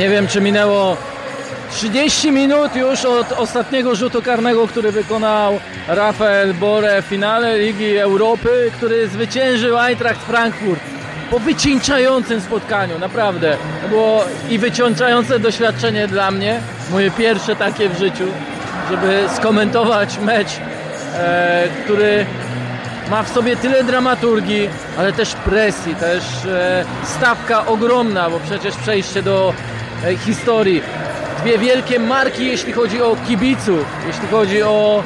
Nie wiem, czy minęło 30 minut już od ostatniego rzutu karnego, który wykonał Rafael Bore w finale Ligi Europy, który zwyciężył Eintracht Frankfurt po wycieńczającym spotkaniu, naprawdę. To było i wycieńczające doświadczenie dla mnie, moje pierwsze takie w życiu, żeby skomentować mecz, e, który ma w sobie tyle dramaturgii, ale też presji, też e, stawka ogromna, bo przecież przejście do historii. Dwie wielkie marki, jeśli chodzi o kibiców, jeśli chodzi o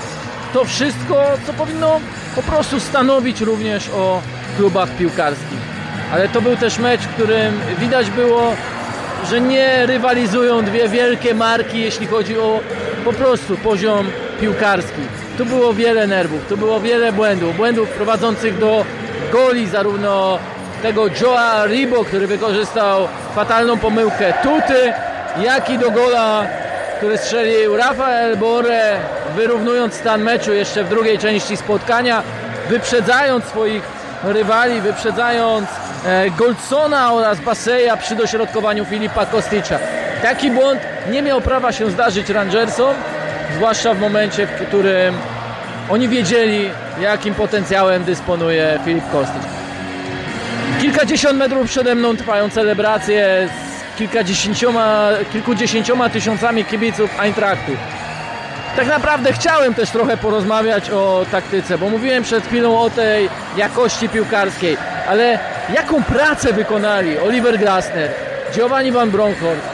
to wszystko, co powinno po prostu stanowić również o klubach piłkarskich. Ale to był też mecz, w którym widać było, że nie rywalizują dwie wielkie marki, jeśli chodzi o po prostu poziom piłkarski. Tu było wiele nerwów, tu było wiele błędów. Błędów prowadzących do goli zarówno tego Joa Ribo, który wykorzystał fatalną pomyłkę Tuty, jak i do gola, który strzelił Rafael Bore, wyrównując stan meczu jeszcze w drugiej części spotkania, wyprzedzając swoich rywali, wyprzedzając e, Goldsona oraz Baseja przy dośrodkowaniu Filipa Kosticza. Taki błąd nie miał prawa się zdarzyć Rangersom, zwłaszcza w momencie, w którym oni wiedzieli, jakim potencjałem dysponuje Filip Kostic. Kilkadziesiąt metrów przede mną trwają celebracje z kilkadziesięcioma, kilkudziesięcioma tysiącami kibiców Eintrachtu. Tak naprawdę chciałem też trochę porozmawiać o taktyce, bo mówiłem przed chwilą o tej jakości piłkarskiej, ale jaką pracę wykonali Oliver Glasner, Giovanni Van Bronckhorst,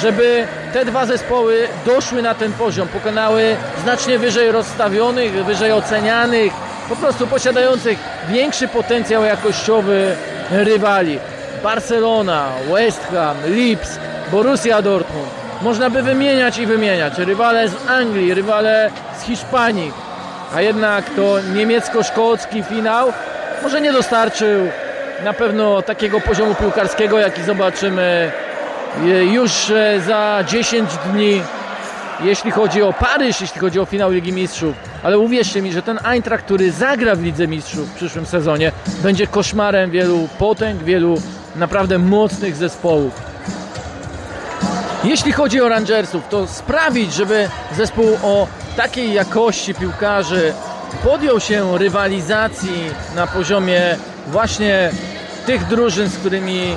żeby te dwa zespoły doszły na ten poziom, pokonały znacznie wyżej rozstawionych, wyżej ocenianych, po prostu posiadających większy potencjał jakościowy rywali. Barcelona, West Ham, Leeds, Borussia Dortmund. Można by wymieniać i wymieniać. Rywale z Anglii, rywale z Hiszpanii. A jednak to niemiecko-szkocki finał może nie dostarczył na pewno takiego poziomu piłkarskiego, jaki zobaczymy już e, za 10 dni, jeśli chodzi o Paryż, jeśli chodzi o finał Ligi Mistrzów. Ale uwierzcie mi, że ten Eintracht, który zagra w Lidze Mistrzów w przyszłym sezonie, będzie koszmarem wielu potęg, wielu naprawdę mocnych zespołów. Jeśli chodzi o Rangersów, to sprawić, żeby zespół o takiej jakości piłkarzy podjął się rywalizacji na poziomie właśnie tych drużyn, z którymi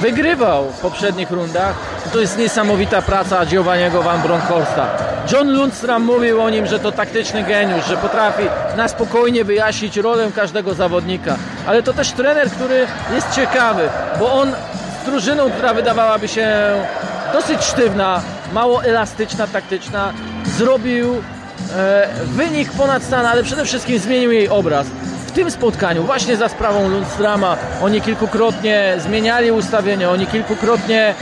wygrywał w poprzednich rundach, to jest niesamowita praca Giovanniego Van Bronckhorsta. John Lundstram mówił o nim, że to taktyczny geniusz, że potrafi na spokojnie wyjaśnić rolę każdego zawodnika. Ale to też trener, który jest ciekawy, bo on z drużyną, która wydawałaby się dosyć sztywna, mało elastyczna, taktyczna, zrobił e, wynik ponad stan, ale przede wszystkim zmienił jej obraz w tym spotkaniu, właśnie za sprawą Lundstrama, oni kilkukrotnie zmieniali ustawienie, oni kilkukrotnie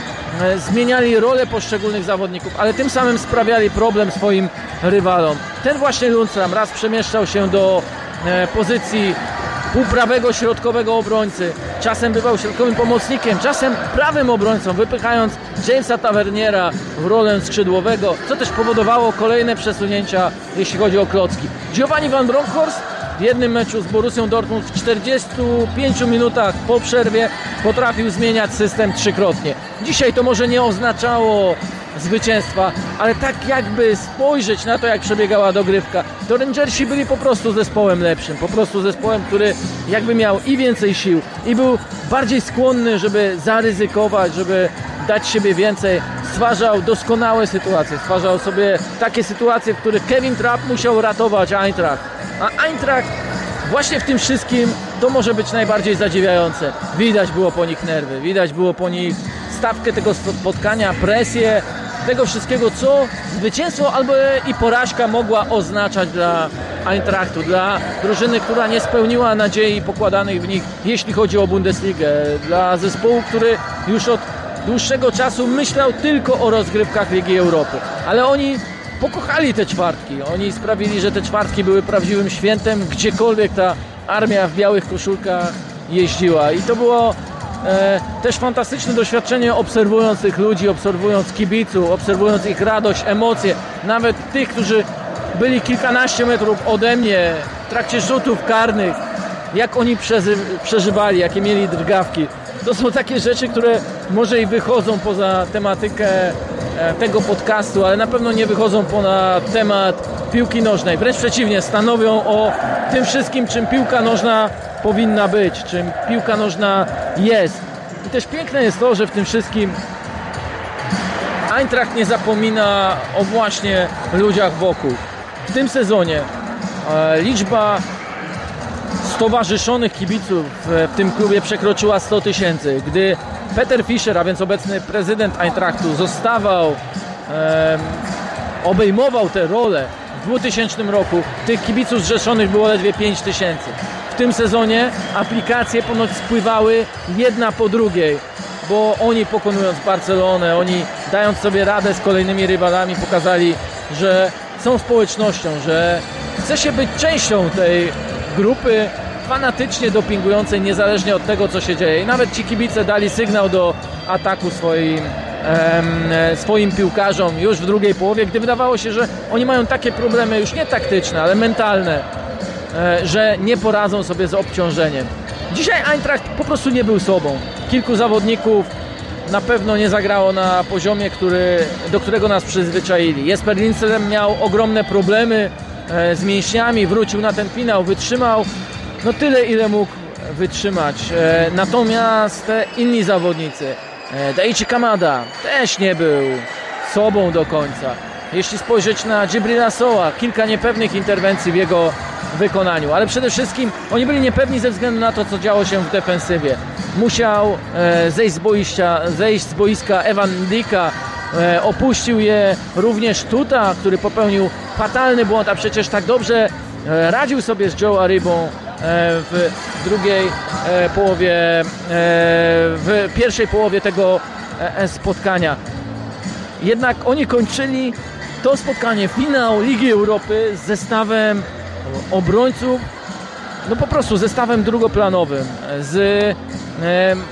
zmieniali rolę poszczególnych zawodników, ale tym samym sprawiali problem swoim rywalom. Ten właśnie Lundstram raz przemieszczał się do e, pozycji półprawego środkowego obrońcy. Czasem bywał środkowym pomocnikiem, czasem prawym obrońcą, wypychając Jamesa Taverniera w rolę skrzydłowego, co też powodowało kolejne przesunięcia, jeśli chodzi o klocki. Giovanni Van Bronckhorst w jednym meczu z Borussią Dortmund w 45 minutach po przerwie potrafił zmieniać system trzykrotnie. Dzisiaj to może nie oznaczało zwycięstwa, ale tak jakby spojrzeć na to, jak przebiegała dogrywka, to Rangersi byli po prostu zespołem lepszym, po prostu zespołem, który jakby miał i więcej sił, i był bardziej skłonny, żeby zaryzykować, żeby dać siebie więcej, stwarzał doskonałe sytuacje, stwarzał sobie takie sytuacje, w których Kevin Trapp musiał ratować Eintracht, a Eintracht właśnie w tym wszystkim to może być najbardziej zadziwiające. Widać było po nich nerwy, widać było po nich stawkę tego spotkania, presję, tego wszystkiego, co zwycięstwo albo i porażka mogła oznaczać dla Eintrachtu, dla drużyny, która nie spełniła nadziei pokładanych w nich, jeśli chodzi o Bundesligę, dla zespołu, który już od dłuższego czasu myślał tylko o rozgrywkach Ligi Europy. Ale oni pokochali te czwartki. Oni sprawili, że te czwartki były prawdziwym świętem, gdziekolwiek ta armia w białych koszulkach jeździła. I to było też fantastyczne doświadczenie obserwując tych ludzi, obserwując kibiców, obserwując ich radość, emocje, nawet tych, którzy byli kilkanaście metrów ode mnie w trakcie rzutów karnych, jak oni przeżywali, jakie mieli drgawki. to są takie rzeczy, które może i wychodzą poza tematykę e, tego podcastu, ale na pewno nie wychodzą ponad temat piłki nożnej. Wręcz przeciwnie, stanowią o tym wszystkim, czym piłka nożna powinna być, czym piłka nożna jest. I też piękne jest to, że w tym wszystkim Eintracht nie zapomina o właśnie ludziach wokół. W tym sezonie e, liczba stowarzyszonych kibiców w tym klubie przekroczyła 100 tysięcy. Gdy Peter Fischer, a więc obecny prezydent Eintrachtu, zostawał, obejmował tę rolę w 2000 roku, tych kibiców zrzeszonych było ledwie 5 tysięcy. Tym sezonie aplikacje ponoć spływały jedna po drugiej, bo oni pokonując Barcelonę, oni dając sobie radę z kolejnymi rywalami, pokazali, że są społecznością, że chce się być częścią tej grupy fanatycznie dopingującej niezależnie od tego, co się dzieje. I nawet ci kibice dali sygnał do ataku swoim, e, swoim piłkarzom już w drugiej połowie, gdy wydawało się, że oni mają takie problemy już nie taktyczne, ale mentalne, że nie poradzą sobie z obciążeniem. Dzisiaj Eintracht po prostu nie był sobą. Kilku zawodników na pewno nie zagrało na poziomie, który, do którego nas przyzwyczaili. Jesper Lindström miał ogromne problemy e, z mięśniami, wrócił na ten finał, wytrzymał no tyle, ile mógł wytrzymać. E, natomiast inni zawodnicy, e, Daichi Kamada też nie był sobą do końca. Jeśli spojrzeć na Gibrila Soa, kilka niepewnych interwencji w jego wykonaniu, ale przede wszystkim oni byli niepewni ze względu na to, co działo się w defensywie. Musiał e, zejść z, boiska, zejść z boiska Evan Dika, opuścił je również Tuta, który popełnił fatalny błąd, a przecież tak dobrze radził sobie z Joe Aribą E, w drugiej e, połowie, e, w pierwszej połowie tego spotkania. Jednak oni kończyli to spotkanie, finał Ligi Europy z zestawem obrońców, no po prostu zestawem drugoplanowym, z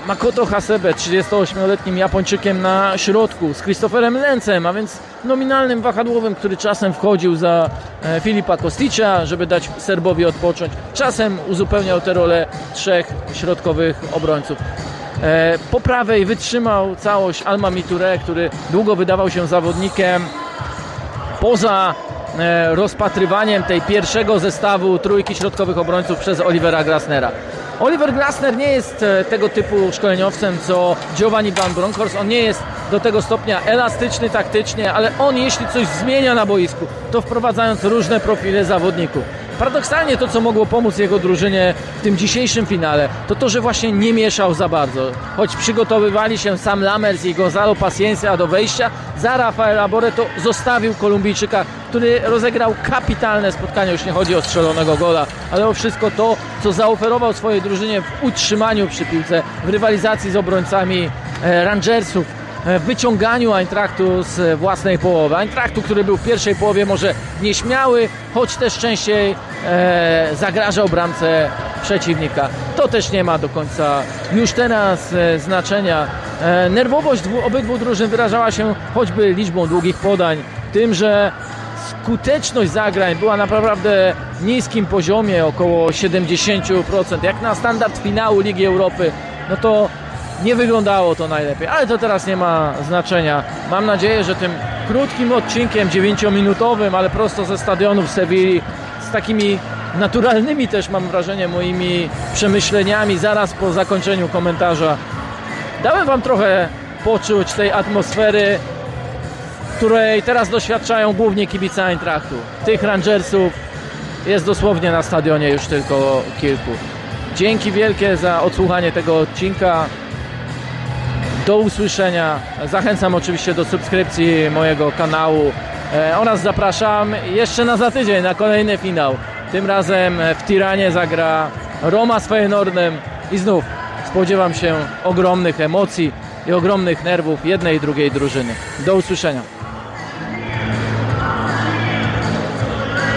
Makoto Hasebe, 38-letnim Japończykiem na środku, z Christopherem Lencem, a więc nominalnym wahadłowym, który czasem wchodził za e, Filipa Kosticza, żeby dać Serbowi odpocząć. Czasem uzupełniał tę rolę trzech środkowych obrońców. E, po prawej wytrzymał całość Alma Miture, który długo wydawał się zawodnikiem poza e, rozpatrywaniem tej pierwszego zestawu trójki środkowych obrońców przez Olivera Grasnera. Oliver Glasner nie jest e, tego typu szkoleniowcem co Giovanni Van Bronckhorst. On nie jest do tego stopnia elastyczny taktycznie, ale on jeśli coś zmienia na boisku, to wprowadzając różne profile zawodników. Paradoksalnie to, co mogło pomóc jego drużynie w tym dzisiejszym finale, to to, że właśnie nie mieszał za bardzo. Choć przygotowywali się sam Lamers i Gonzalo Paciencia do wejścia, za Rafaela to zostawił Kolumbijczyka, który rozegrał kapitalne spotkanie, już nie chodzi o strzelonego gola, ale o wszystko to, co zaoferował swojej drużynie w utrzymaniu przy piłce, w rywalizacji z obrońcami e, Rangersów, wyciąganiu Eintrachtu z własnej połowy. Eintrachtu, który był w pierwszej połowie może nieśmiały, choć też częściej e, zagrażał bramce przeciwnika. To też nie ma do końca już teraz e, znaczenia. E, nerwowość dwu, obydwu drużyn wyrażała się choćby liczbą długich podań, tym, że skuteczność zagrań była na naprawdę niskim poziomie, około 70%. Jak na standard finału Ligi Europy, no to nie wyglądało to najlepiej, ale to teraz nie ma znaczenia. Mam nadzieję, że tym krótkim odcinkiem, 9-minutowym, ale prosto ze stadionu w Sewilli, z takimi naturalnymi też mam wrażenie moimi przemyśleniami zaraz po zakończeniu komentarza dałem Wam trochę poczuć tej atmosfery, której teraz doświadczają głównie kibice Eintrachtu. Tych Rangersów jest dosłownie na stadionie już tylko kilku. Dzięki wielkie za odsłuchanie tego odcinka. Do usłyszenia. Zachęcam oczywiście do subskrypcji mojego kanału e, oraz zapraszam jeszcze na za tydzień na kolejny finał. Tym razem w Tiranie zagra Roma z Feyenoordem i znów spodziewam się ogromnych emocji i ogromnych nerwów jednej i drugiej drużyny. Do usłyszenia.